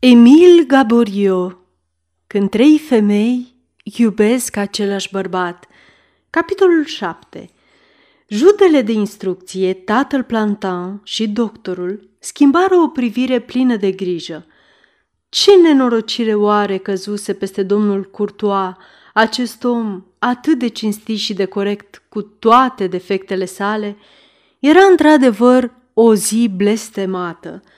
Emil Gaborio Când trei femei iubesc același bărbat Capitolul 7 Judele de instrucție, tatăl Plantan și doctorul schimbară o privire plină de grijă. Ce nenorocire oare căzuse peste domnul Courtois, acest om atât de cinstit și de corect cu toate defectele sale? Era într-adevăr o zi blestemată –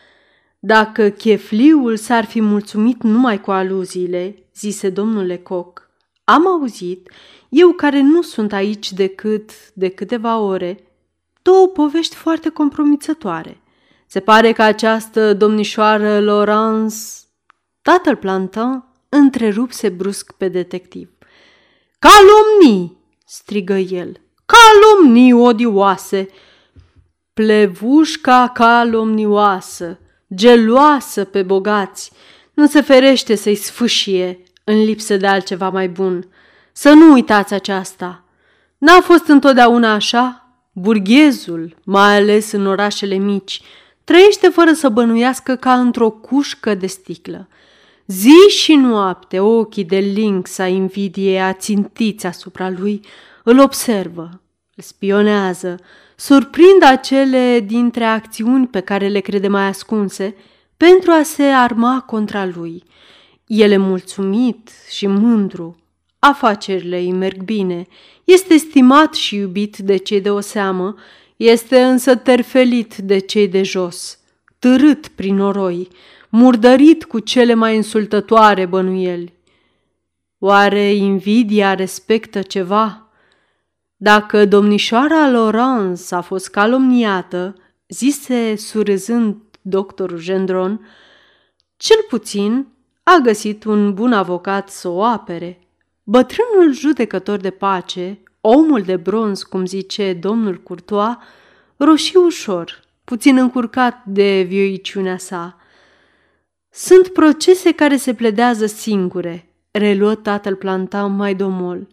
dacă chefliul s-ar fi mulțumit numai cu aluziile, zise domnul Lecoq, am auzit, eu care nu sunt aici decât de câteva ore, două povești foarte compromițătoare. Se pare că această domnișoară Laurence, tatăl Plantin, întrerupse brusc pe detectiv. Calomnii! strigă el. Calomnii odioase! Plevușca calomnioasă! Geloasă pe bogați, nu se ferește să-i sfâșie în lipsă de altceva mai bun. Să nu uitați aceasta. N-a fost întotdeauna așa? Burghezul, mai ales în orașele mici, trăiește fără să bănuiască ca într-o cușcă de sticlă. Zi și noapte ochii de lynx a invidiei ațintiți asupra lui îl observă, îl spionează, surprind acele dintre acțiuni pe care le crede mai ascunse pentru a se arma contra lui. El e mulțumit și mândru. Afacerile îi merg bine. Este stimat și iubit de cei de o seamă, este însă terfelit de cei de jos, târât prin noroi, murdărit cu cele mai insultătoare bănuieli. Oare invidia respectă ceva? Dacă domnișoara Laurence a fost calomniată, zise surâzând doctorul Gendron, cel puțin a găsit un bun avocat să o apere. Bătrânul judecător de pace, omul de bronz, cum zice domnul Courtois, roșii ușor, puțin încurcat de vioiciunea sa. Sunt procese care se pledează singure, reluă tatăl Plantam mai domol –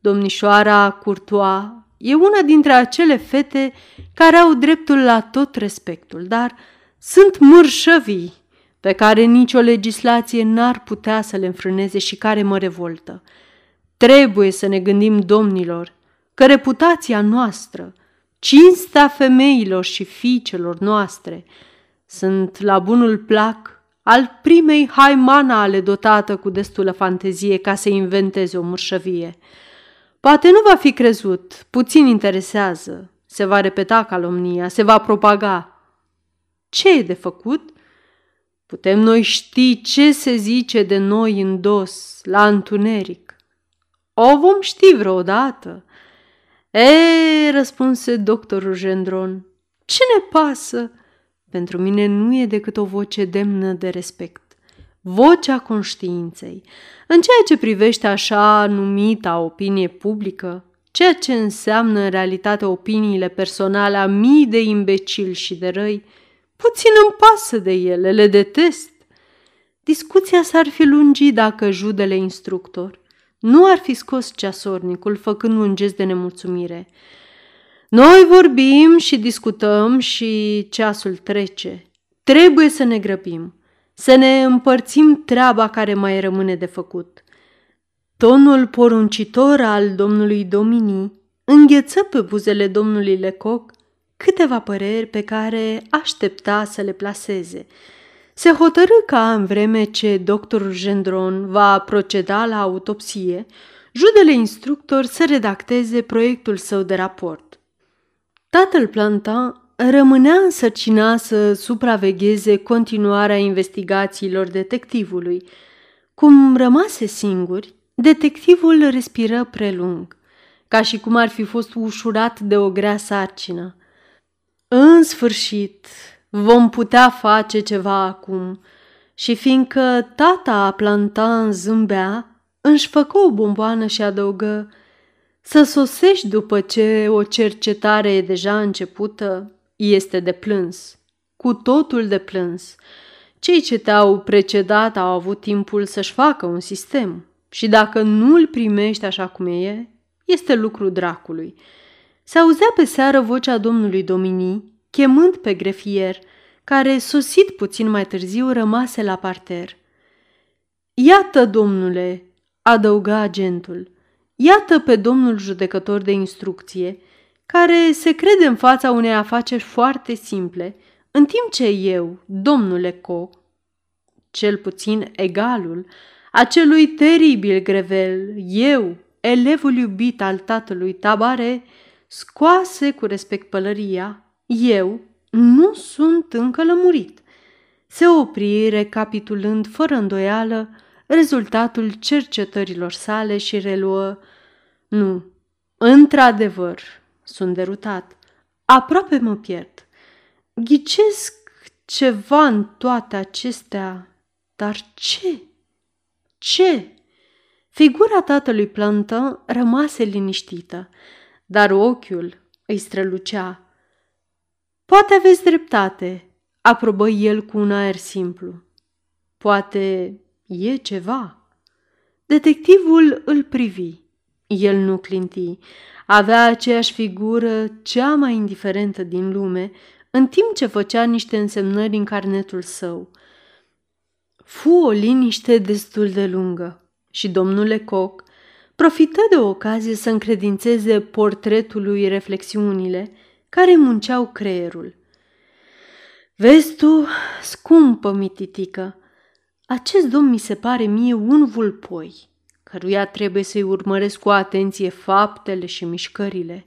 Domnișoara Courtois e una dintre acele fete care au dreptul la tot respectul, dar sunt mârșăvii pe care nicio legislație n-ar putea să le înfrâneze și care mă revoltă. Trebuie să ne gândim, domnilor, că reputația noastră, cinstea femeilor și fiicelor noastre, sunt la bunul plac al primei haimana ale dotată cu destulă fantezie ca să inventeze o mărșăvie. Poate nu va fi crezut, puțin interesează, se va repeta calomnia, se va propaga. Ce e de făcut? Putem noi ști ce se zice de noi în dos, la întuneric. O vom ști vreodată. E, răspunse doctorul Gendron, ce ne pasă? Pentru mine nu e decât o voce demnă de respect vocea conștiinței. În ceea ce privește așa numita opinie publică, ceea ce înseamnă în realitate opiniile personale a mii de imbecili și de răi, puțin îmi pasă de ele, le detest. Discuția s-ar fi lungit dacă judele instructor nu ar fi scos ceasornicul făcând un gest de nemulțumire. Noi vorbim și discutăm și ceasul trece. Trebuie să ne grăbim să ne împărțim treaba care mai rămâne de făcut. Tonul poruncitor al domnului Domini îngheță pe buzele domnului Lecoq câteva păreri pe care aștepta să le placeze. Se hotărâ ca, în vreme ce doctorul Gendron va proceda la autopsie, judele instructor să redacteze proiectul său de raport. Tatăl Plantin rămânea însărcinat să supravegheze continuarea investigațiilor detectivului. Cum rămase singuri, detectivul respiră prelung, ca și cum ar fi fost ușurat de o grea sarcină. În sfârșit, vom putea face ceva acum și fiindcă tata Plantan zâmbea, își făcă o bomboană și adăugă să sosești după ce o cercetare e deja începută, este de plâns, cu totul de plâns. Cei ce te-au precedat au avut timpul să-și facă un sistem și dacă nu îl primești așa cum e, este lucru dracului. Se auzea pe seară vocea domnului Domini, chemând pe grefier, care, sosit puțin mai târziu, rămase la parter. Iată, domnule, adăuga agentul, iată pe domnul judecător de instrucție, care se crede în fața unei afaceri foarte simple, în timp ce eu, domnule Co, cel puțin egalul, acelui teribil grevel, eu, elevul iubit al tatălui Tabare, scoase cu respect pălăria, eu nu sunt încă lămurit. Se opri recapitulând fără îndoială rezultatul cercetărilor sale și reluă Nu, într-adevăr, sunt derutat. Aproape mă pierd. Ghicesc ceva în toate acestea, dar ce? Ce? Figura tatălui Plantă rămase liniștită, dar ochiul îi strălucea. Poate aveți dreptate, aprobă el cu un aer simplu. Poate e ceva. Detectivul îl privi. El nu clinti. Avea aceeași figură cea mai indiferentă din lume, în timp ce făcea niște însemnări în carnetul său. Fu o liniște destul de lungă și domnule Coc profită de ocazie să încredințeze portretului reflexiunile care munceau creierul. Vezi tu, scumpă mititică, acest domn mi se pare mie un vulpoi, căruia trebuie să-i urmăresc cu atenție faptele și mișcările.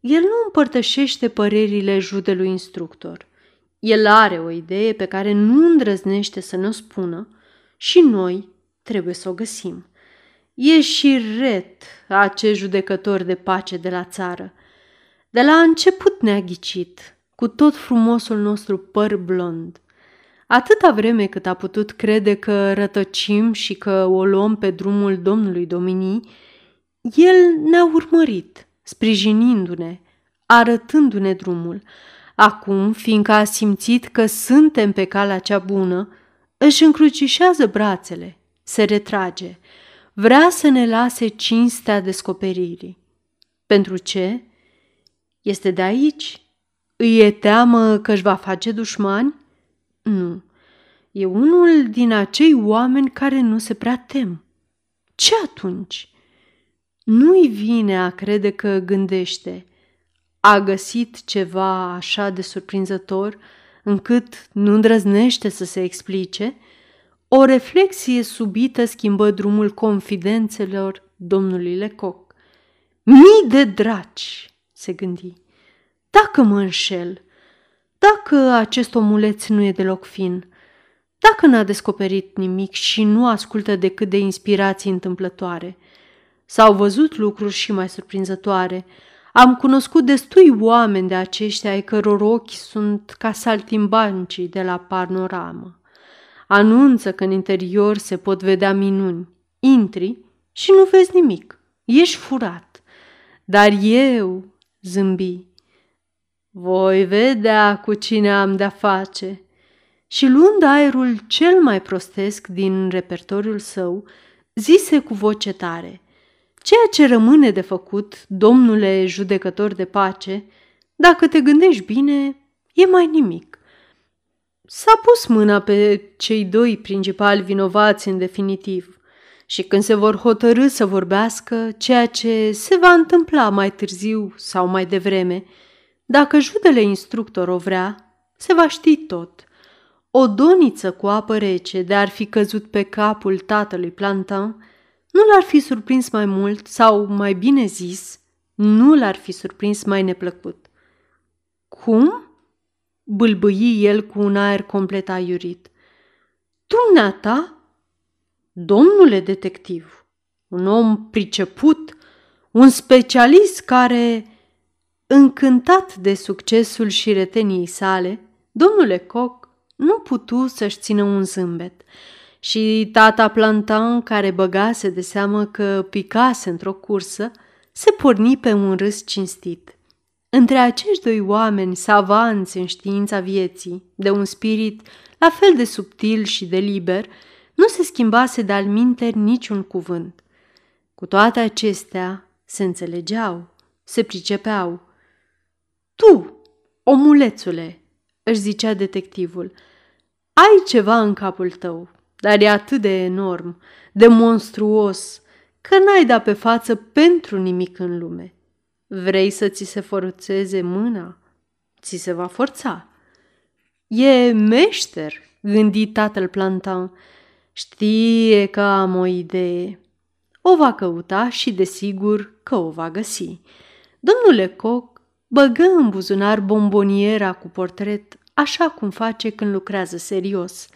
El nu împărtășește părerile judelui instructor. El are o idee pe care nu îndrăznește să ne-o spună și noi trebuie să o găsim. E și ret acest judecător de pace de la țară. De la început ne-a ghicit, cu tot frumosul nostru păr blond. Atâta vreme cât a putut crede că rătăcim și că o luăm pe drumul domnului Dominii, el ne-a urmărit, sprijinindu-ne, arătându-ne drumul. Acum, fiindcă a simțit că suntem pe calea cea bună, își încrucișează brațele, se retrage, vrea să ne lase cinstea descoperirii. Pentru ce? Este de aici? Îi e teamă că își va face dușmani? Nu. E unul din acei oameni care nu se prea tem. Ce atunci? Nu-i vine a crede că gândește. A găsit ceva așa de surprinzător încât nu îndrăznește să se explice? O reflexie subită schimbă drumul confidențelor domnului Lecoq. Mii de draci, se gândi. Dacă mă înșel, dacă acest omuleț nu e deloc fin, dacă n-a descoperit nimic și nu ascultă decât de inspirații întâmplătoare. S-au văzut lucruri și mai surprinzătoare. Am cunoscut destui oameni de aceștia ai căror ochi sunt ca saltimbancii de la panoramă. Anunță că în interior se pot vedea minuni. Intri și nu vezi nimic. Ești furat. Dar eu, zâmbi, voi vedea cu cine am de-a face. Și luând aerul cel mai prostesc din repertoriul său, zise cu voce tare, Ceea ce rămâne de făcut, domnule judecător de pace, dacă te gândești bine, e mai nimic. S-a pus mâna pe cei doi principali vinovați în definitiv și când se vor hotărâ să vorbească, ceea ce se va întâmpla mai târziu sau mai devreme, dacă judele instructor o vrea, se va ști tot. O doniță cu apă rece de ar fi căzut pe capul tatălui Plantin nu l-ar fi surprins mai mult sau, mai bine zis, nu l-ar fi surprins mai neplăcut. Cum? bâlbâi el cu un aer complet aiurit. Dumneata? Domnule detectiv, un om priceput, un specialist care Încântat de succesul și reteniei sale, domnule Coc nu putu să-și țină un zâmbet și tata Plantan, care băgase de seamă că picase într-o cursă, se porni pe un râs cinstit. Între acești doi oameni savanți în știința vieții, de un spirit la fel de subtil și de liber, nu se schimbase de-al niciun cuvânt. Cu toate acestea, se înțelegeau, se pricepeau, tu, omulețule, își zicea detectivul. Ai ceva în capul tău, dar e atât de enorm, de monstruos, că n-ai da pe față pentru nimic în lume. Vrei să ți se forțeze mâna? Ți se va forța. E meșter, gândi tatăl plantan. Știe că am o idee. O va căuta și desigur că o va găsi. Domnule Coc băgă în buzunar bomboniera cu portret, așa cum face când lucrează serios.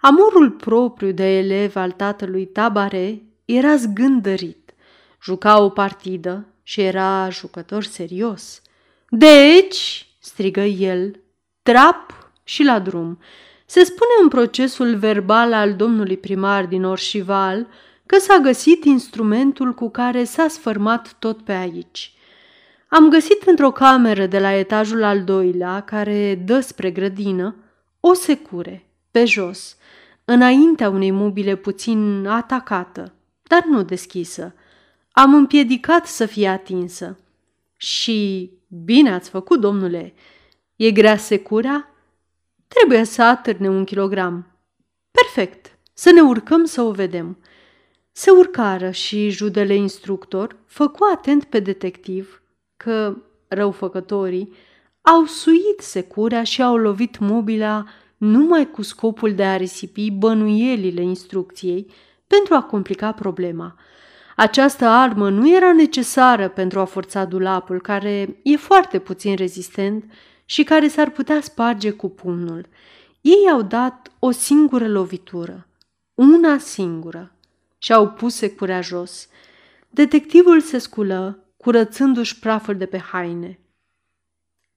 Amorul propriu de elev al tatălui Tabare era zgândărit. Juca o partidă și era jucător serios. Deci, strigă el, trap și la drum. Se spune în procesul verbal al domnului primar din Orșival că s-a găsit instrumentul cu care s-a sfărmat tot pe aici. Am găsit într-o cameră de la etajul al doilea, care dă spre grădină, o secure, pe jos, înaintea unei mobile puțin atacată, dar nu deschisă. Am împiedicat să fie atinsă. Și bine ați făcut, domnule. E grea secura? Trebuie să atârne un kilogram. Perfect. Să ne urcăm să o vedem. Se urcară și judele instructor făcu atent pe detectiv că răufăcătorii au suit securea și au lovit mobila numai cu scopul de a risipi bănuielile instrucției pentru a complica problema. Această armă nu era necesară pentru a forța dulapul, care e foarte puțin rezistent și care s-ar putea sparge cu pumnul. Ei au dat o singură lovitură, una singură, și au pus securea jos. Detectivul se sculă, curățându-și praful de pe haine.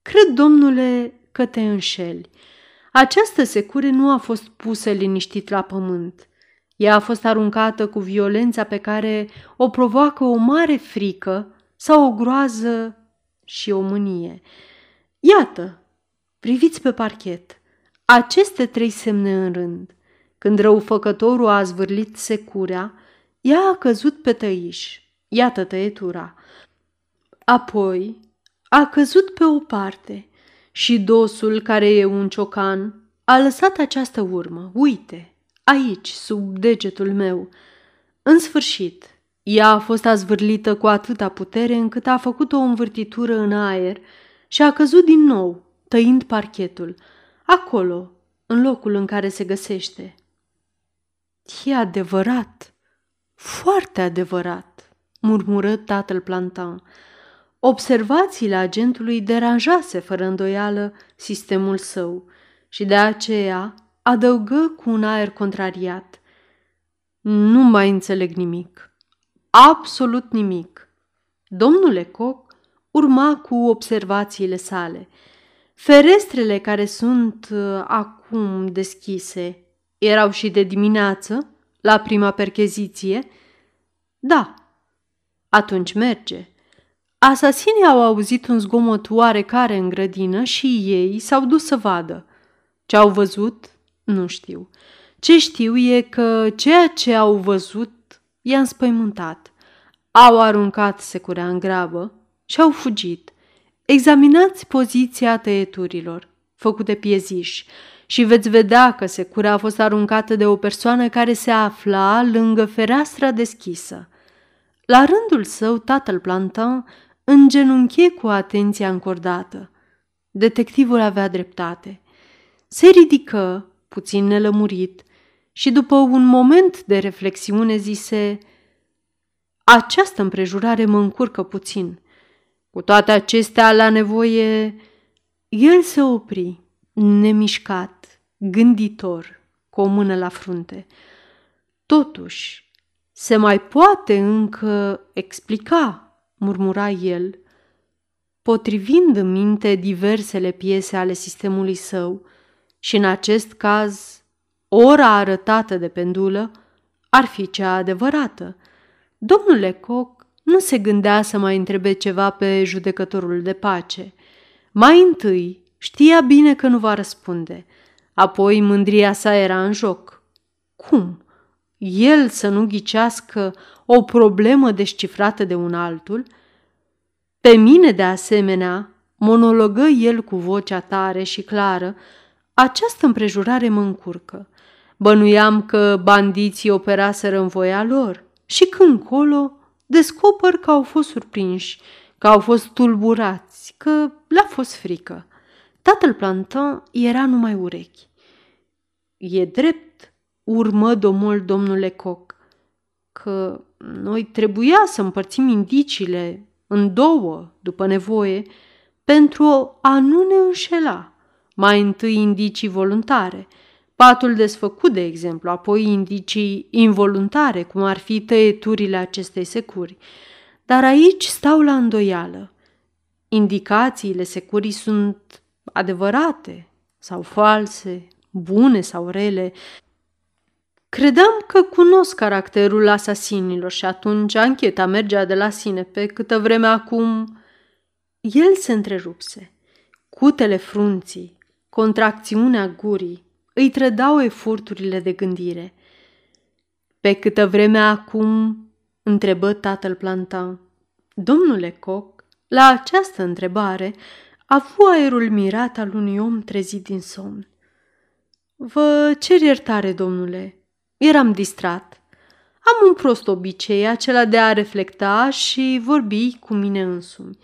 Cred, domnule, că te înșeli. Această secure nu a fost pusă liniștit la pământ. Ea a fost aruncată cu violența pe care o provoacă o mare frică sau o groază și o mânie. Iată, priviți pe parchet, aceste trei semne în rând. Când răufăcătorul a zvârlit securea, ea a căzut pe tăiș. Iată tăietura. Apoi a căzut pe o parte și dosul, care e un ciocan, a lăsat această urmă. Uite, aici, sub degetul meu. În sfârșit, ea a fost azvârlită cu atâta putere încât a făcut o învârtitură în aer și a căzut din nou, tăind parchetul, acolo, în locul în care se găsește. E adevărat, foarte adevărat, murmură tatăl plantan. Observațiile agentului deranjase fără îndoială sistemul său și de aceea adăugă cu un aer contrariat. Nu mai înțeleg nimic. Absolut nimic. Domnule Coc urma cu observațiile sale. Ferestrele care sunt uh, acum deschise erau și de dimineață, la prima percheziție? Da. Atunci merge. Asasinii au auzit un zgomot oarecare în grădină și ei s-au dus să vadă. Ce au văzut? Nu știu. Ce știu e că ceea ce au văzut i-a înspăimântat. Au aruncat securea în grabă și au fugit. Examinați poziția tăieturilor, făcute pieziși, și veți vedea că securea a fost aruncată de o persoană care se afla lângă fereastra deschisă. La rândul său, tatăl Plantin îngenunche cu atenția încordată. Detectivul avea dreptate. Se ridică, puțin nelămurit, și după un moment de reflexiune zise Această împrejurare mă încurcă puțin. Cu toate acestea, la nevoie... El se opri, nemișcat, gânditor, cu o mână la frunte. Totuși, se mai poate încă explica murmura el, potrivind în minte diversele piese ale sistemului său și în acest caz ora arătată de pendulă ar fi cea adevărată. Domnul Lecoq nu se gândea să mai întrebe ceva pe judecătorul de pace. Mai întâi știa bine că nu va răspunde, apoi mândria sa era în joc. Cum? El să nu ghicească o problemă descifrată de un altul? Pe mine, de asemenea, monologă el cu vocea tare și clară, această împrejurare mă încurcă. Bănuiam că bandiții operaseră în voia lor și când colo descoper că au fost surprinși, că au fost tulburați, că le-a fost frică. Tatăl Plantin era numai urechi. E drept, urmă domnul domnule Coc, că noi trebuia să împărțim indiciile în două, după nevoie, pentru a nu ne înșela. Mai întâi indicii voluntare, patul desfăcut, de exemplu, apoi indicii involuntare, cum ar fi tăieturile acestei securi. Dar aici stau la îndoială. Indicațiile securii sunt adevărate sau false, bune sau rele. Credeam că cunosc caracterul asasinilor și atunci ancheta mergea de la sine pe câtă vreme acum... El se întrerupse. Cutele frunții, contracțiunea gurii, îi trădau eforturile de gândire. Pe câtă vreme acum, întrebă tatăl plantan. Domnule Coc, la această întrebare, a avut aerul mirat al unui om trezit din somn. Vă cer iertare, domnule. Eram distrat. Am un prost obicei, acela de a reflecta și vorbi cu mine însumi.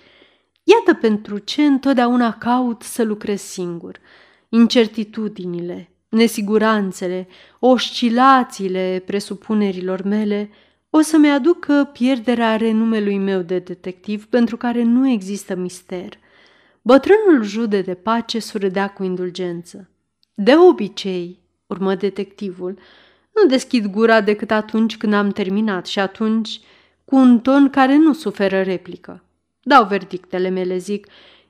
Iată pentru ce întotdeauna caut să lucrez singur. Incertitudinile, nesiguranțele, oscilațiile presupunerilor mele o să-mi aducă pierderea renumelui meu de detectiv pentru care nu există mister. Bătrânul jude de pace surâdea cu indulgență. De obicei, urmă detectivul, nu deschid gura decât atunci când am terminat și atunci cu un ton care nu suferă replică. Dau verdictele mele, zic,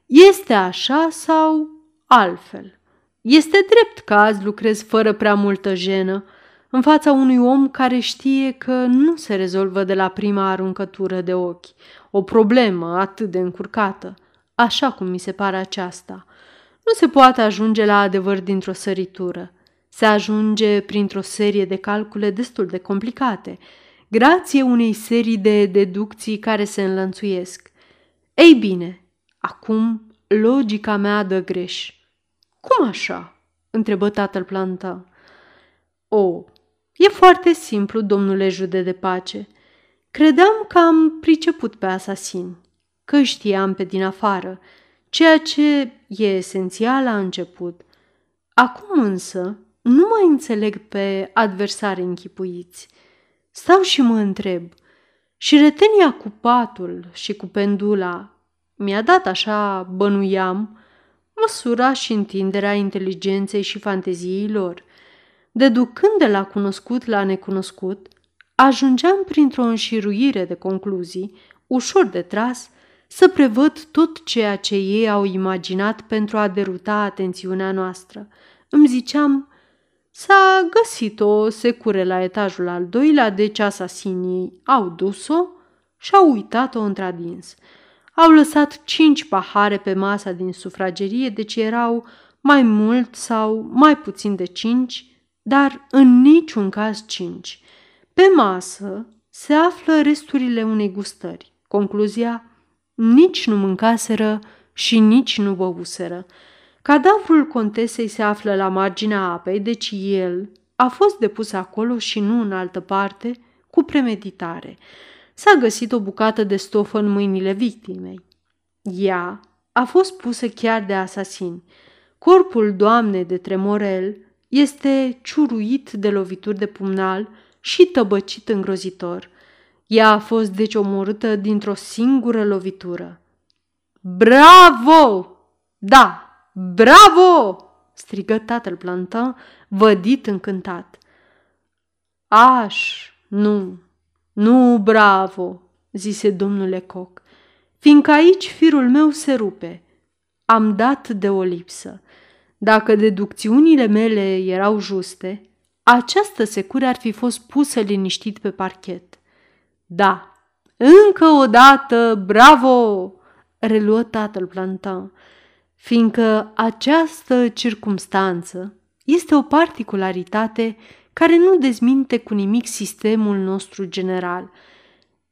este așa sau altfel. Este drept că azi lucrez fără prea multă jenă, în fața unui om care știe că nu se rezolvă de la prima aruncătură de ochi, o problemă atât de încurcată, așa cum mi se pare aceasta. Nu se poate ajunge la adevăr dintr-o săritură. Se ajunge printr-o serie de calcule destul de complicate, grație unei serii de deducții care se înlănțuiesc. Ei bine, acum logica mea dă greș. Cum așa? întrebă tatăl planta. O, e foarte simplu, domnule jude de pace. Credeam că am priceput pe asasin, că știam pe din afară, ceea ce e esențial la început. Acum însă nu mai înțeleg pe adversari închipuiți. Stau și mă întreb, și retenia cu patul și cu pendula mi-a dat așa, bănuiam, măsura și întinderea inteligenței și fanteziei lor. Deducând de la cunoscut la necunoscut, ajungeam printr-o înșiruire de concluzii, ușor de tras, să prevăd tot ceea ce ei au imaginat pentru a deruta atențiunea noastră. Îmi ziceam, s-a găsit o secure la etajul al doilea, deci asasinii au dus-o și au uitat-o într-adins. Au lăsat cinci pahare pe masa din sufragerie, deci erau mai mult sau mai puțin de cinci, dar în niciun caz cinci. Pe masă se află resturile unei gustări. Concluzia, nici nu mâncaseră și nici nu băuseră. Cadavrul contesei se află la marginea apei, deci el a fost depus acolo și nu în altă parte, cu premeditare s-a găsit o bucată de stofă în mâinile victimei. Ea a fost pusă chiar de asasin. Corpul doamnei de Tremorel este ciuruit de lovituri de pumnal și tăbăcit îngrozitor. Ea a fost deci omorâtă dintr-o singură lovitură. Bravo! Da, bravo! strigă tatăl plantan, vădit încântat. Aș, nu, nu, bravo, zise domnul Lecoq, fiindcă aici firul meu se rupe. Am dat de o lipsă. Dacă deducțiunile mele erau juste, această secură ar fi fost pusă liniștit pe parchet. Da, încă o dată, bravo, reluă tatăl plantan, fiindcă această circumstanță este o particularitate care nu dezminte cu nimic sistemul nostru general.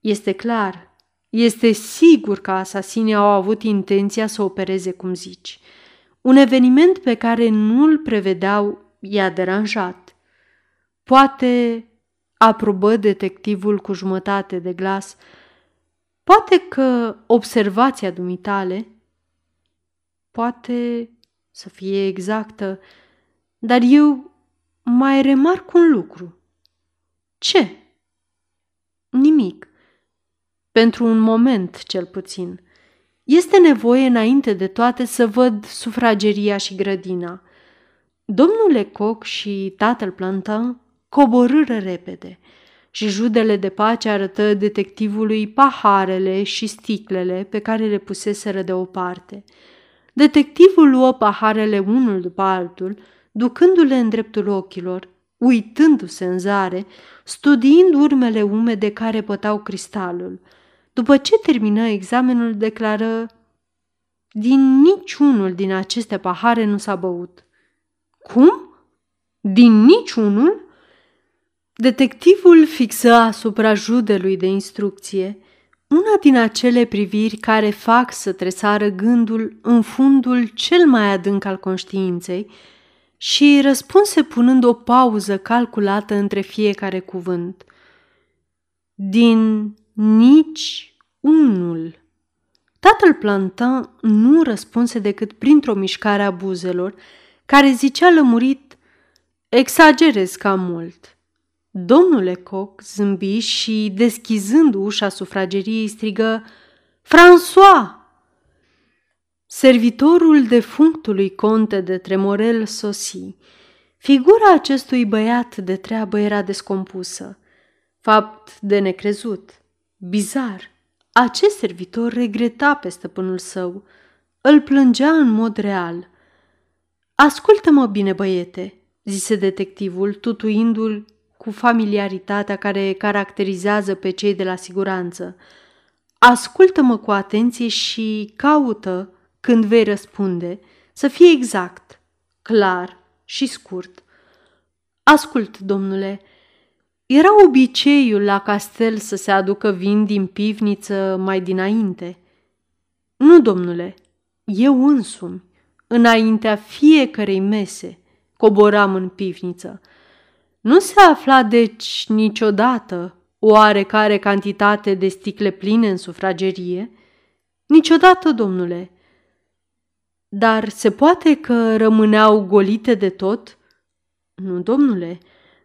Este clar Este sigur că asasinii au avut intenția să opereze cum zici. Un eveniment pe care nu îl prevedeau i-a deranjat. Poate, aprobă detectivul cu jumătate de glas, poate că observația dumitale, poate să fie exactă, dar eu mai remarc un lucru. Ce? Nimic. Pentru un moment, cel puțin. Este nevoie înainte de toate să văd sufrageria și grădina. Domnul Lecoq și tatăl Plantin coborâră repede și judele de pace arătă detectivului paharele și sticlele pe care le puseseră deoparte. Detectivul luă paharele unul după altul, ducându-le în dreptul ochilor, uitându-se în zare, studiind urmele umede care pătau cristalul. După ce termină examenul, declară Din niciunul din aceste pahare nu s-a băut. Cum? Din niciunul? Detectivul fixă asupra judelui de instrucție una din acele priviri care fac să tresară gândul în fundul cel mai adânc al conștiinței și răspunse punând o pauză calculată între fiecare cuvânt. Din nici unul. Tatăl Plantin nu răspunse decât printr-o mișcare a buzelor, care zicea lămurit, exagerez cam mult. Domnul Lecoq zâmbi și, deschizând ușa sufrageriei, strigă, François! Servitorul defunctului conte de Tremorel sosi. Figura acestui băiat de treabă era descompusă. Fapt de necrezut. Bizar. Acest servitor regreta pe stăpânul său. Îl plângea în mod real. Ascultă-mă bine, băiete, zise detectivul, tutuindu-l cu familiaritatea care caracterizează pe cei de la siguranță. Ascultă-mă cu atenție și caută, când vei răspunde, să fie exact, clar și scurt. Ascult, domnule, era obiceiul la castel să se aducă vin din pivniță mai dinainte. Nu, domnule, eu însumi, înaintea fiecărei mese, coboram în pivniță – nu se afla deci niciodată oarecare cantitate de sticle pline în sufragerie? Niciodată, domnule. Dar se poate că rămâneau golite de tot? Nu, domnule.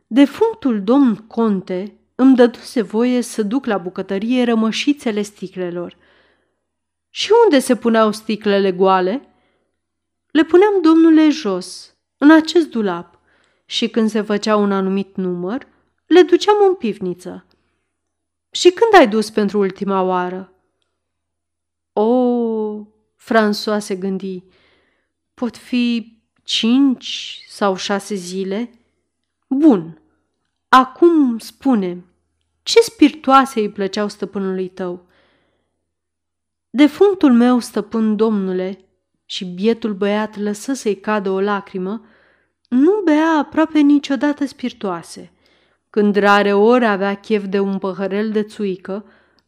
Defunctul domn conte îmi dăduse voie să duc la bucătărie rămășițele sticlelor. Și unde se puneau sticlele goale? Le puneam, domnule, jos, în acest dulap și când se făcea un anumit număr, le duceam în pivniță. Și când ai dus pentru ultima oară? O, François se gândi, pot fi cinci sau șase zile? Bun, acum spune, ce spiritoase îi plăceau stăpânului tău? Defunctul meu, stăpân domnule, și bietul băiat lăsă să-i cadă o lacrimă, nu bea aproape niciodată spiritoase. Când rare ori avea chef de un păhărel de țuică,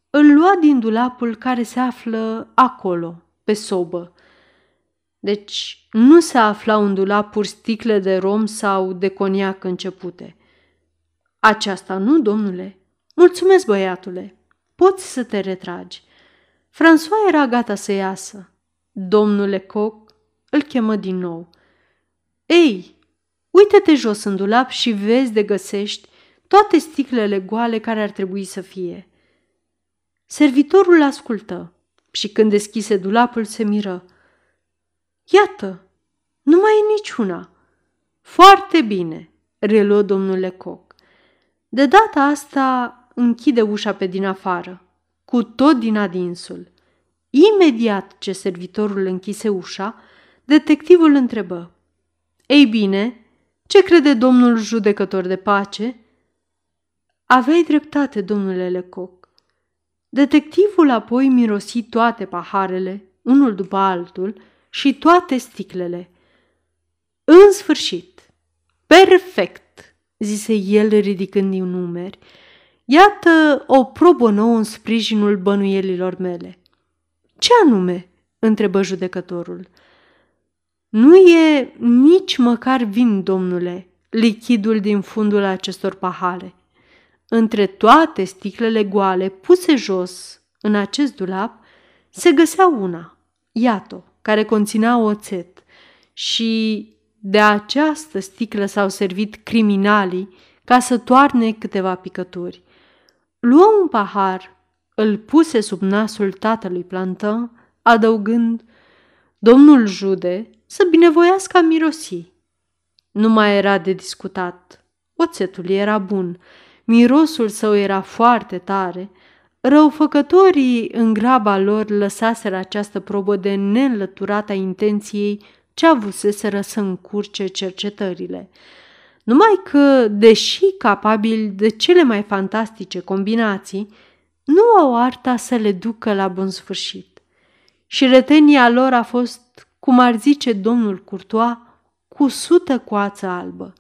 îl lua din dulapul care se află acolo, pe sobă. Deci nu se aflau în dulapuri sticle de rom sau de coniac începute. Aceasta nu, domnule. Mulțumesc, băiatule. Poți să te retragi. François era gata să iasă. Domnule Coc îl chemă din nou. Ei, Uită-te jos în dulap și vezi de găsești toate sticlele goale care ar trebui să fie. Servitorul ascultă și când deschise dulapul se miră. Iată, nu mai e niciuna. Foarte bine, reluă domnul Lecoq. De data asta închide ușa pe din afară, cu tot din adinsul. Imediat ce servitorul închise ușa, detectivul întrebă. Ei bine, ce crede domnul judecător de pace? Aveai dreptate, domnule Lecoq. Detectivul apoi mirosi toate paharele, unul după altul, și toate sticlele. În sfârșit, perfect, zise el ridicând din numeri. Iată o probă nouă în sprijinul bănuielilor mele. Ce anume? întrebă judecătorul. Nu e nici măcar vin, domnule, lichidul din fundul acestor pahare. Între toate sticlele goale puse jos în acest dulap se găsea una, iată, care conținea oțet și de această sticlă s-au servit criminalii ca să toarne câteva picături. Luă un pahar, îl puse sub nasul tatălui Plantin, adăugând, Domnul Jude să binevoiască a mirosi. Nu mai era de discutat. Oțetul era bun, mirosul său era foarte tare. Răufăcătorii în graba lor lăsaseră această probă de neînlăturată a intenției ce avuseseră să încurce cercetările. Numai că, deși capabili de cele mai fantastice combinații, nu au arta să le ducă la bun sfârșit. Și retenia lor a fost, cum ar zice domnul Courtois, cu sută coață albă.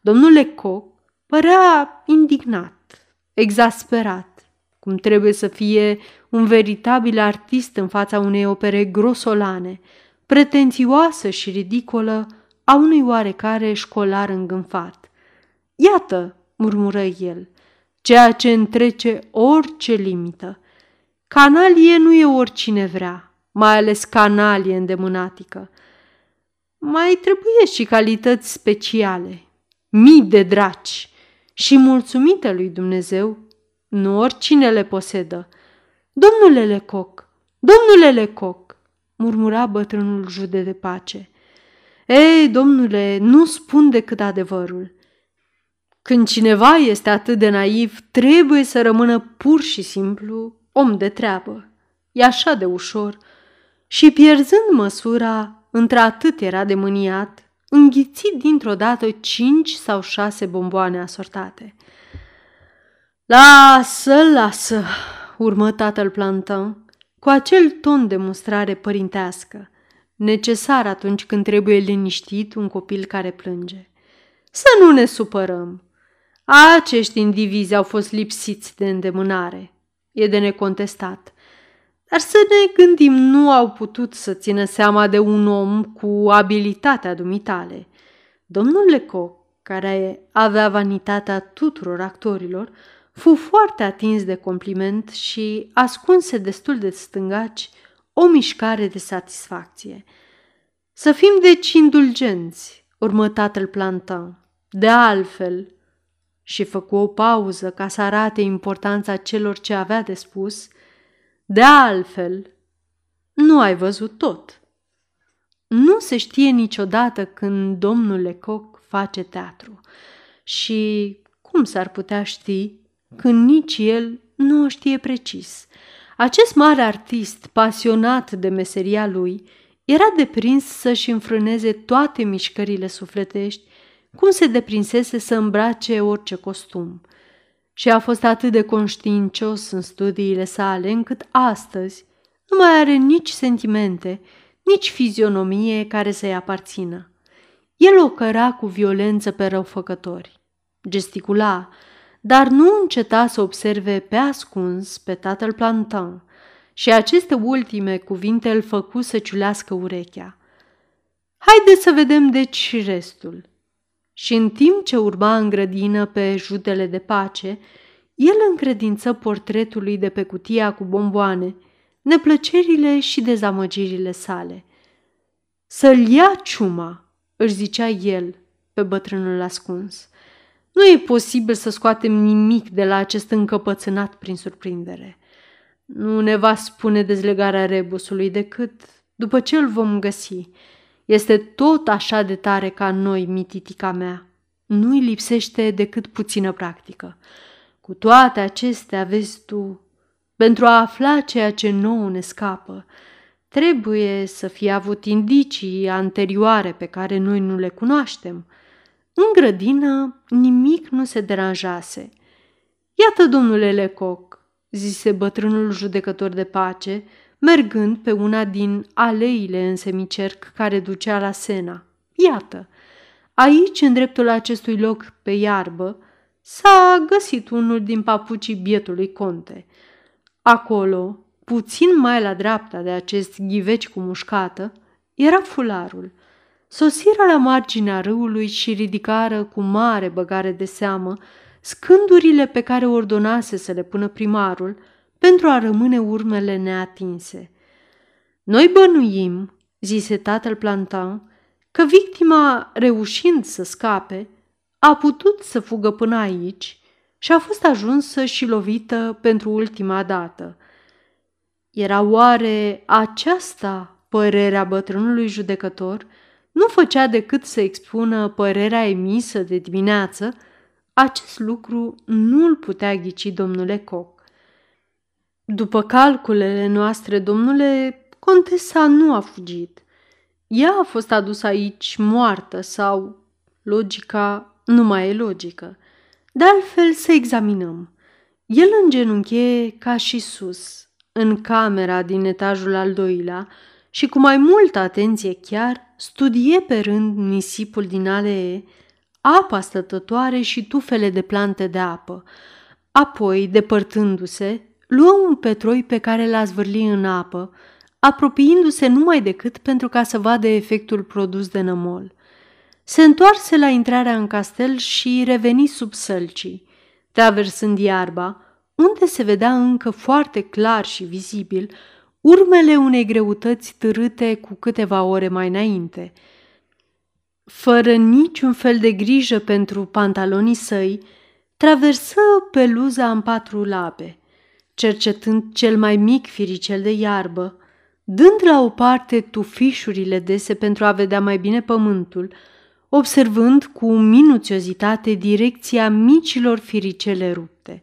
Domnul Lecoq părea indignat, exasperat, cum trebuie să fie un veritabil artist în fața unei opere grosolane, pretențioasă și ridicolă a unui oarecare școlar îngânfat. Iată, murmură el, ceea ce întrece orice limită. Canalie nu e oricine vrea, mai ales canalie îndemânatică. Mai trebuie și calități speciale, mii de draci și mulțumită lui Dumnezeu, nu oricine le posedă. Domnule Lecoq, domnule Lecoq, murmura bătrânul jude de pace. Ei, domnule, nu spun decât adevărul. Când cineva este atât de naiv, trebuie să rămână pur și simplu om de treabă. E așa de ușor. Și pierzând măsura, într-atât era de mâniat, înghițit dintr-o dată cinci sau șase bomboane asortate. Lasă, lasă, urmă tatăl Plantin, cu acel ton de mustrare părintească, necesar atunci când trebuie liniștit un copil care plânge. Să nu ne supărăm. Acești indivizi au fost lipsiți de îndemânare. E de necontestat. Dar să ne gândim, nu au putut să țină seama de un om cu abilitatea dumitale. Domnul Lecoq, care avea vanitatea tuturor actorilor, fu foarte atins de compliment și ascunse destul de stângaci o mișcare de satisfacție. Să fim deci indulgenți, urmă tatăl Plantin. De altfel, și făcu o pauză ca să arate importanța celor ce avea de spus, de altfel, nu ai văzut tot. Nu se știe niciodată când domnul Lecoq face teatru și cum s-ar putea ști când nici el nu o știe precis. Acest mare artist, pasionat de meseria lui, era deprins să-și înfrâneze toate mișcările sufletești, cum se deprinsese să îmbrace orice costum. Și a fost atât de conștiincios în studiile sale, încât astăzi nu mai are nici sentimente, nici fizionomie care să-i aparțină. El o căra cu violență pe răufăcători. Gesticula, dar nu înceta să observe pe ascuns pe tatăl Plantin și aceste ultime cuvinte îl făcu să ciulească urechea. Haideți să vedem deci și restul. Și în timp ce urma în grădină pe judele de pace, el încredință portretului de pe cutia cu bomboane, neplăcerile și dezamăgirile sale. Să-l ia ciuma, își zicea el pe bătrânul ascuns. Nu e posibil să scoatem nimic de la acest încăpățânat prin surprindere. Nu ne va spune dezlegarea rebusului decât după ce îl vom găsi. Este tot așa de tare ca noi, mititica mea. Nu-i lipsește decât puțină practică. Cu toate acestea, vezi tu, pentru a afla ceea ce nouă ne scapă, trebuie să fie avut indicii anterioare pe care noi nu le cunoaștem – în grădină nimic nu se deranjase. Iată, domnule Lecoq, zise bătrânul judecător de pace, mergând pe una din aleile în semicerc care ducea la Sena. Iată, aici, în dreptul acestui loc pe iarbă, s-a găsit unul din papucii bietului conte. Acolo, puțin mai la dreapta de acest ghiveci cu mușcată, era fularul. Sosiră la marginea râului și ridicară cu mare băgare de seamă scândurile pe care ordonase să le pună primarul pentru a rămâne urmele neatinse. Noi bănuim, zise tatăl Plantan, că victima, reușind să scape, a putut să fugă până aici și a fost ajunsă și lovită pentru ultima dată. Era oare aceasta părerea bătrânului judecător? Nu făcea decât să expună părerea emisă de dimineață, acest lucru nu îl putea ghici domnule Coc. După calculele noastre, domnule, contesa nu a fugit. Ea a fost adusă aici moartă sau logica nu mai e logică. De altfel să examinăm. El îngenunche ca și sus, în camera din etajul al doilea și cu mai multă atenție chiar studie pe rând nisipul din alee, apa stătătoare și tufele de plante de apă. Apoi, depărtându-se, luă un petroi pe care l-a zvârli în apă, apropiindu-se numai decât pentru ca să vadă efectul produs de nămol. Se întoarse la intrarea în castel și reveni sub sălcii, traversând iarba, unde se vedea încă foarte clar și vizibil urmele unei greutăți târâte cu câteva ore mai înainte. Fără niciun fel de grijă pentru pantalonii săi, traversă peluza în patru labe, cercetând cel mai mic firicel de iarbă, dând la o parte tufișurile dese pentru a vedea mai bine pământul, observând cu minuțiozitate direcția micilor firicele rupte.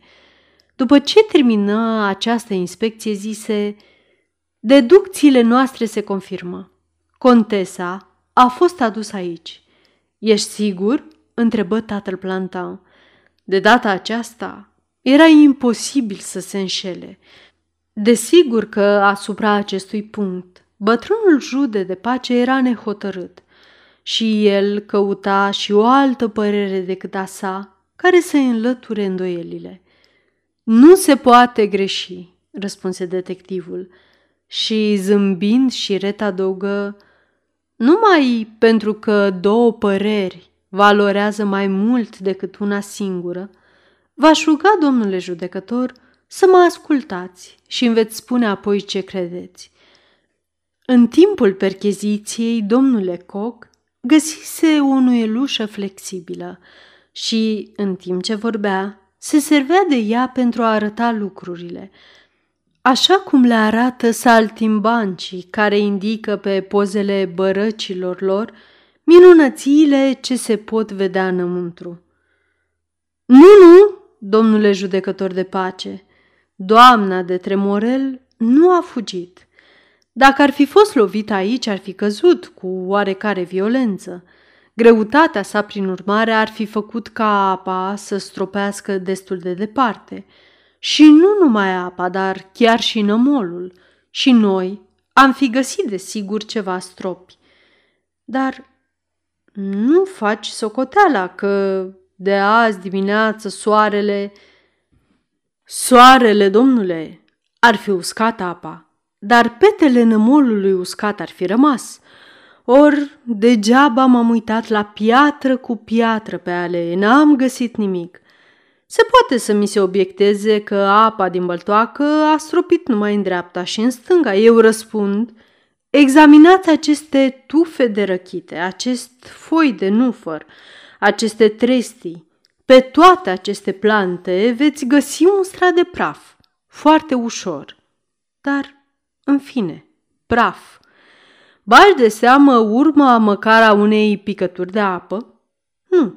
După ce termină această inspecție, zise Deducțiile noastre se confirmă. Contesa a fost adusă aici. Ești sigur?" întrebă tatăl Plantan. De data aceasta era imposibil să se înșele. Desigur că asupra acestui punct bătrânul jude de pace era nehotărât și el căuta și o altă părere decât a sa care să înlăture îndoielile. Nu se poate greși, răspunse detectivul și zâmbind și ret adăugă, numai pentru că două păreri valorează mai mult decât una singură, v-aș ruga, domnule judecător, să mă ascultați și îmi veți spune apoi ce credeți. În timpul percheziției, domnule Coc găsise o nuielușă flexibilă și, în timp ce vorbea, se servea de ea pentru a arăta lucrurile, așa cum le arată saltimbancii care indică pe pozele bărăcilor lor minunățiile ce se pot vedea înăuntru. Nu, nu, domnule judecător de pace, Doamna de Tremorel nu a fugit. Dacă ar fi fost lovit aici, ar fi căzut cu oarecare violență. Greutatea sa, prin urmare, ar fi făcut ca apa să stropească destul de departe. Și nu numai apa, dar chiar și nămolul. Și noi am fi găsit de sigur ceva stropi. Dar nu faci socoteala că de azi dimineață soarele Soarele, domnule, ar fi uscat apa, dar petele nămolului uscat ar fi rămas. Or, degeaba m-am uitat la piatră cu piatră pe ale, n-am găsit nimic. Se poate să mi se obiecteze că apa din băltoacă a stropit numai în dreapta și în stânga. Eu răspund, examinați aceste tufe de răchite, acest foi de nufăr, aceste trestii, pe toate aceste plante veți găsi un strat de praf, foarte ușor. Dar, în fine, praf. Bași de seamă urma măcar a unei picături de apă? Nu.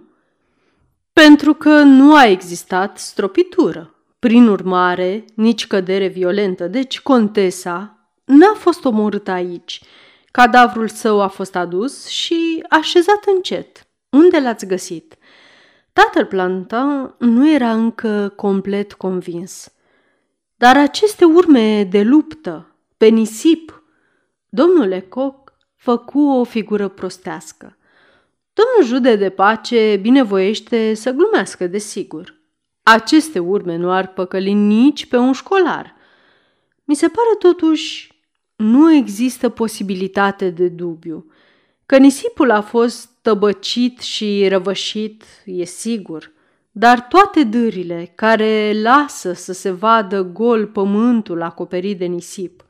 Pentru că nu a existat stropitură. Prin urmare, nici cădere violentă, deci contesa n-a fost omorâtă aici. Cadavrul său a fost adus și așezat încet. Unde l-ați găsit? Tatăl Plantin nu era încă complet convins. Dar aceste urme de luptă, pe nisip, domnul Lecoq făcu o figură prostească. Domnul jude de pace binevoiește să glumească, desigur. Aceste urme nu ar păcăli nici pe un școlar. Mi se pare totuși nu există posibilitate de dubiu. Că nisipul a fost tăbăcit și răvășit, e sigur, dar toate dârile care lasă să se vadă gol pământul acoperit de nisip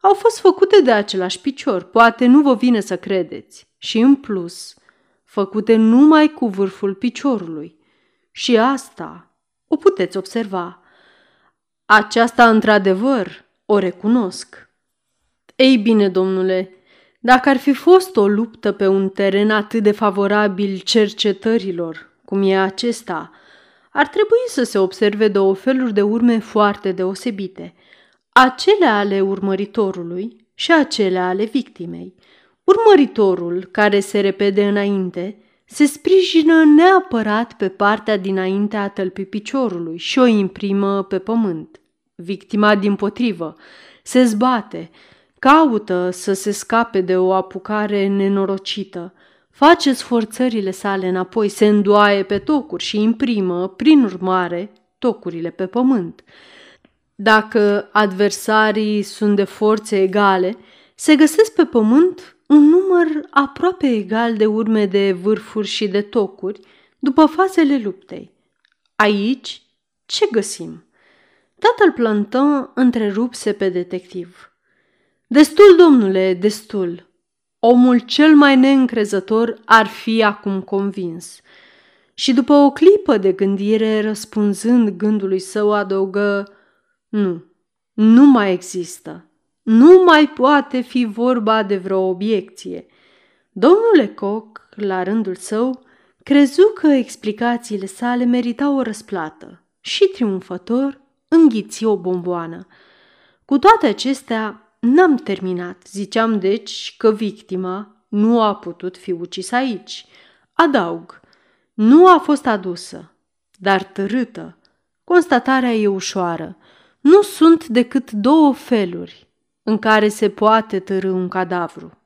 au fost făcute de același picior, poate nu vă vine să credeți, și în plus, făcute numai cu vârful piciorului. Și asta o puteți observa. Aceasta, într-adevăr, o recunosc. Ei bine, domnule, dacă ar fi fost o luptă pe un teren atât de favorabil cercetărilor, cum e acesta, ar trebui să se observe două feluri de urme foarte deosebite, acele ale urmăritorului și acele ale victimei. Urmăritorul, care se repede înainte, se sprijină neapărat pe partea dinainte a tălpii piciorului și o imprimă pe pământ. Victima, din potrivă, se zbate, caută să se scape de o apucare nenorocită, face sforțările sale înapoi, se îndoaie pe tocuri și imprimă, prin urmare, tocurile pe pământ. Dacă adversarii sunt de forțe egale, se găsesc pe pământ un număr aproape egal de urme de vârfuri și de tocuri după fazele luptei. Aici ce găsim? Tatăl plantă întrerupse pe detectiv. Destul, domnule, destul. Omul cel mai neîncrezător ar fi acum convins. Și după o clipă de gândire, răspunzând gândului său, adăugă, nu, nu mai există. Nu mai poate fi vorba de vreo obiecție. Domnul Lecoq, la rândul său, crezu că explicațiile sale meritau o răsplată și, triumfător, înghiți o bomboană. Cu toate acestea, n-am terminat. Ziceam, deci, că victima nu a putut fi ucisă aici. Adaug, nu a fost adusă, dar târâtă. Constatarea e ușoară. Nu sunt decât două feluri în care se poate târâ un cadavru.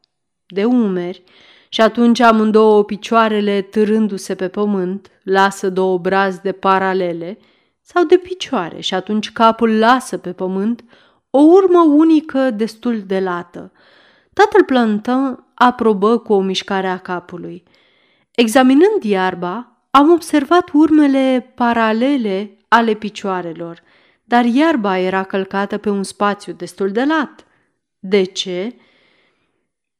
De umeri, și atunci amândouă picioarele târându-se pe pământ lasă două brazde paralele, sau de picioare și atunci capul lasă pe pământ o urmă unică destul de lată. Tatăl Plantin aprobă cu o mișcare a capului. Examinând iarba, am observat urmele paralele ale picioarelor, dar iarba era călcată pe un spațiu destul de lat. De ce?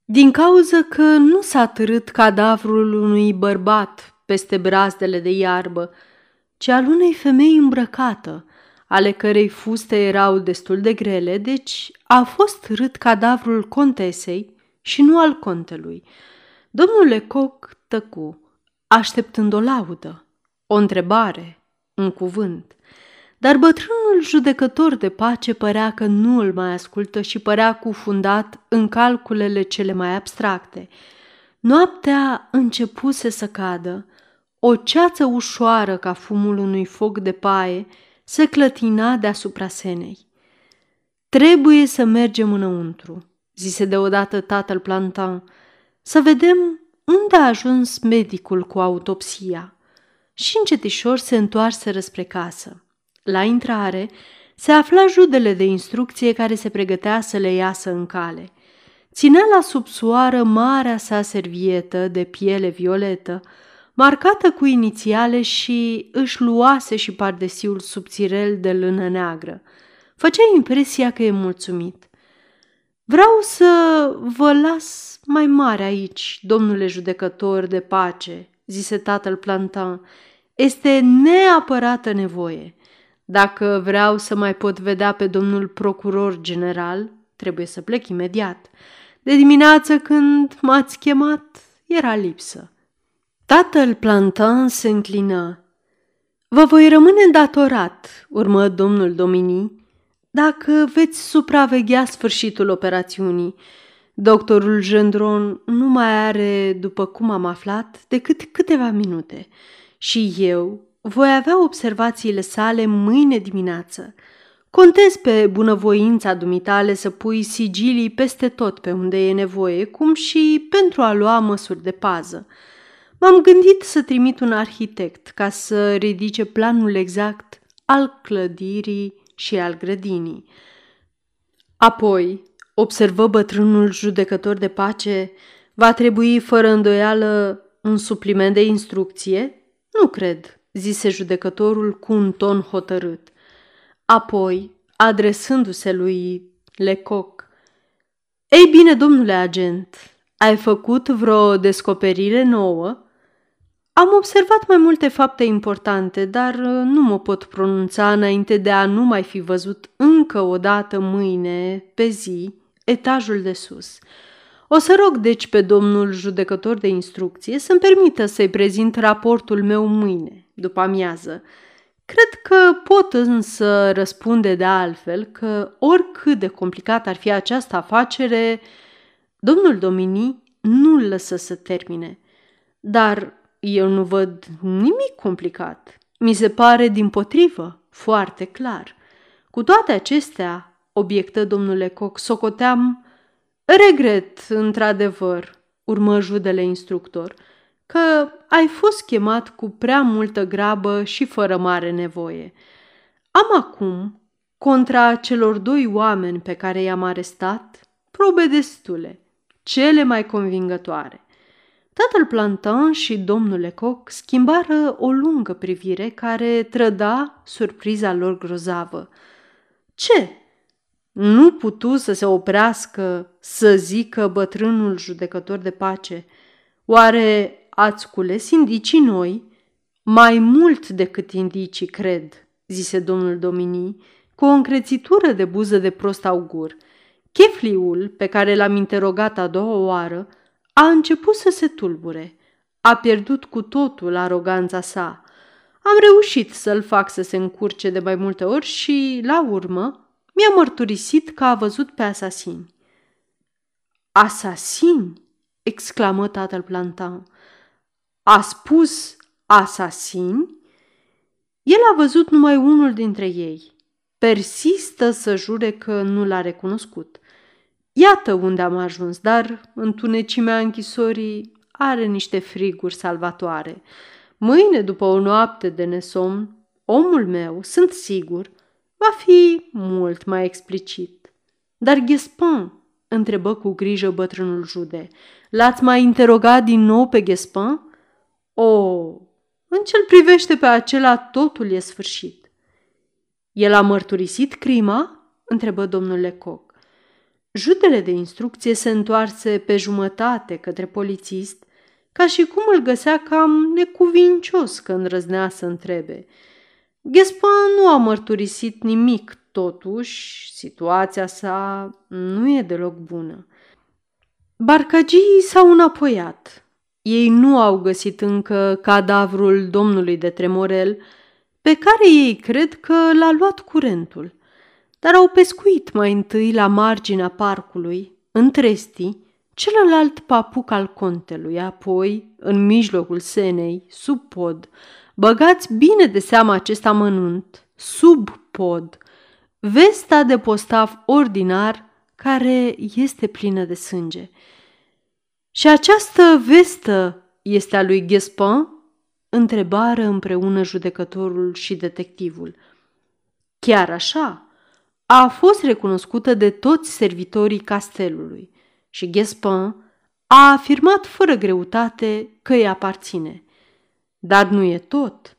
Din cauza că nu s-a târât cadavrul unui bărbat peste brazdele de iarbă, ci al unei femei îmbrăcată, ale cărei fuste erau destul de grele, deci a fost rât cadavrul contesei și nu al contelui. Domnul Lecoq tăcu, așteptând o laudă, o întrebare, un cuvânt. Dar bătrânul judecător de pace părea că nu îl mai ascultă și părea cufundat în calculele cele mai abstracte. Noaptea începuse să cadă. O ceață ușoară ca fumul unui foc de paie se clătina deasupra senei. Trebuie să mergem înăuntru, zise deodată tatăl Plantan, să vedem unde a ajuns medicul cu autopsia. Și încetișor se întoarse spre casă. La intrare se afla judele de instrucție care se pregătea să le iasă în cale. Ținea la subsoară marea sa servietă de piele violetă, marcată cu inițiale și își luase și pardesiul subțirel de lână neagră. Făcea impresia că e mulțumit. Vreau să vă las mai mare aici, domnule judecător de pace, zise tatăl Plantan. Este neapărată nevoie. Dacă vreau să mai pot vedea pe domnul procuror general, trebuie să plec imediat. De dimineață când m-ați chemat, era lipsă. Tatăl Plantan se înclină. Vă voi rămâne datorat, urmă domnul Domini, dacă veți supraveghea sfârșitul operațiunii. Doctorul Gendron nu mai are, după cum am aflat, decât câteva minute și eu voi avea observațiile sale mâine dimineață. Contez pe bunăvoința dumitale să pui sigilii peste tot pe unde e nevoie, cum și pentru a lua măsuri de pază. M-am gândit să trimit un arhitect ca să ridice planul exact al clădirii și al grădinii. Apoi, observă bătrânul judecător de pace, va trebui fără îndoială un supliment de instrucție? Nu cred, zise judecătorul cu un ton hotărât. Apoi, adresându-se lui Lecoq, Ei bine, domnule agent, ai făcut vreo descoperire nouă? Am observat mai multe fapte importante, dar uh, nu mă pot pronunța înainte de a nu mai fi văzut încă o dată mâine, pe zi, etajul de sus. O să rog deci pe domnul judecător de instrucție să-mi permită să-i prezint raportul meu mâine, după amiază. Cred că pot însă răspunde de altfel că oricât de complicat ar fi această afacere, domnul Domini nu-l lăsă să termine. Dar eu nu văd nimic complicat. Mi se pare din potrivă foarte clar. Cu toate acestea, obiectă domnule Coc, socoteam Regret, într-adevăr, urmă judele instructor, că ai fost chemat cu prea multă grabă și fără mare nevoie. Am acum, contra celor doi oameni pe care i-am arestat, probe destule, cele mai convingătoare. Tatăl Plantan și domnul Lecoq schimbară o lungă privire care trăda surpriza lor grozavă. Ce? Nu putu să se oprească să zică bătrânul judecător de pace. Oare ați cules indicii noi? Mai mult decât indicii, cred, zise domnul Domini, cu o încrețitură de buză de prost augur. Chefliul, pe care l-am interogat a doua oară, a început să se tulbure. A pierdut cu totul aroganța sa. Am reușit să-l fac să se încurce de mai multe ori și, la urmă, mi-a mărturisit că a văzut pe asasini. Asasini? exclamă tatăl Plantan. A spus asasini? El a văzut numai unul dintre ei. Persistă să jure că nu l-a recunoscut. Iată unde am ajuns, dar întunecimea închisorii are niște friguri salvatoare. Mâine, după o noapte de nesomn, omul meu, sunt sigur, va fi mult mai explicit. Dar Ghespin, întrebă cu grijă bătrânul jude, l-ați mai interogat din nou pe Ghespin? O, în ce privește pe acela, totul e sfârșit. El a mărturisit crima? întrebă domnul Lecoq. Judele de instrucție se întoarse pe jumătate către polițist, ca și cum îl găsea cam necuvincios că îndrăznea să întrebe. Ghespan nu a mărturisit nimic, totuși situația sa nu e deloc bună. Barcagii s-au înapoiat. Ei nu au găsit încă cadavrul domnului de Tremorel, pe care ei cred că l-a luat curentul dar au pescuit mai întâi la marginea parcului, în Tresti, celălalt papuc al contelui, apoi, în mijlocul senei, sub pod. Băgați bine de seamă acest amănunt, sub pod, vesta de postav ordinar care este plină de sânge. Și această vestă este a lui Gespin? Întrebară împreună judecătorul și detectivul. Chiar așa, a fost recunoscută de toți servitorii castelului și Gespin a afirmat fără greutate că îi aparține. Dar nu e tot.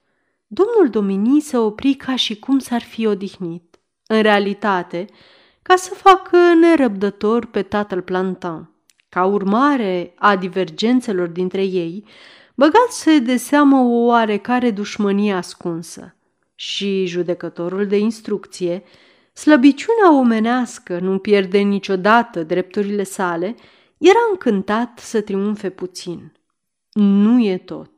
Domnul Domini se opri ca și cum s-ar fi odihnit. În realitate, ca să facă nerăbdător pe tatăl Plantan. Ca urmare a divergențelor dintre ei, băgat de seamă o oarecare dușmănie ascunsă. Și judecătorul de instrucție, Slăbiciunea omenească nu pierde niciodată drepturile sale, era încântat să triumfe puțin. Nu e tot.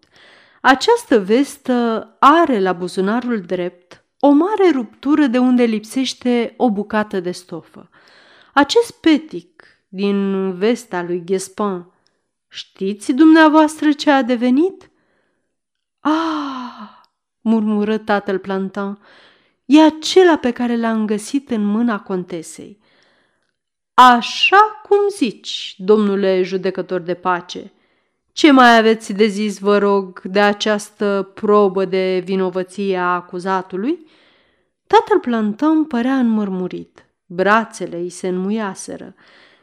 Această vestă are la buzunarul drept o mare ruptură de unde lipsește o bucată de stofă. Acest petic din vesta lui Gespin, știți dumneavoastră ce a devenit? Ah, murmură tatăl Plantan, E acela pe care l-am găsit în mâna contesei. Așa cum zici, domnule judecător de pace, Ce mai aveți de zis, vă rog, de această probă de vinovăție a acuzatului? Tatăl plantăm părea înmărmurit. Brațele îi se înmuiaseră.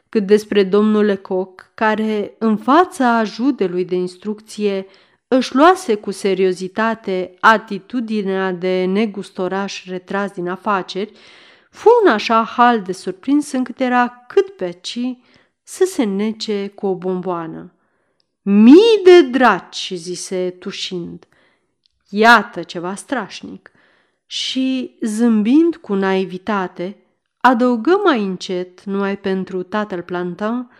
Cât despre domnul Lecoq, care, în fața ajudelui de instrucție, își luase cu seriozitate atitudinea de negustoraș retras din afaceri, fu un așa hal de surprins încât era cât pe ci să se nece cu o bomboană. Mii de draci, zise tușind. Iată ceva strașnic. Și, zâmbind cu naivitate, adăugă mai încet, numai pentru tatăl plantan,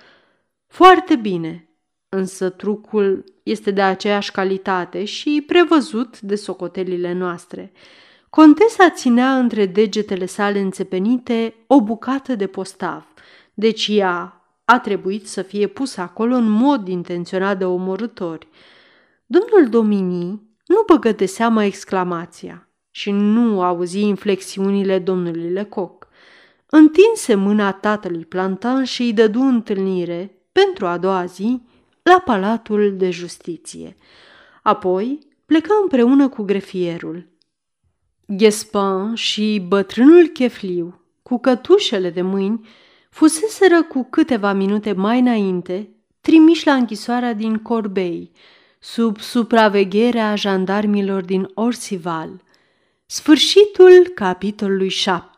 foarte bine, însă trucul este de aceeași calitate și prevăzut de socotelile noastre. Contesa ținea între degetele sale înțepenite o bucată de postav, deci ea a trebuit să fie pusă acolo în mod intenționat de omorători. Domnul Domini nu băgă de seama exclamația și nu auzi inflexiunile domnului Lecoq. Întinse mâna tatălui Plantan și îi dădu întâlnire pentru a doua zi la Palatul de Justiție. Apoi plecă împreună cu grefierul. Ghespan și bătrânul chefliu, cu cătușele de mâini, fuseseră cu câteva minute mai înainte trimiși la închisoarea din Corbei, sub supravegherea jandarmilor din Orsival. Sfârșitul capitolului 7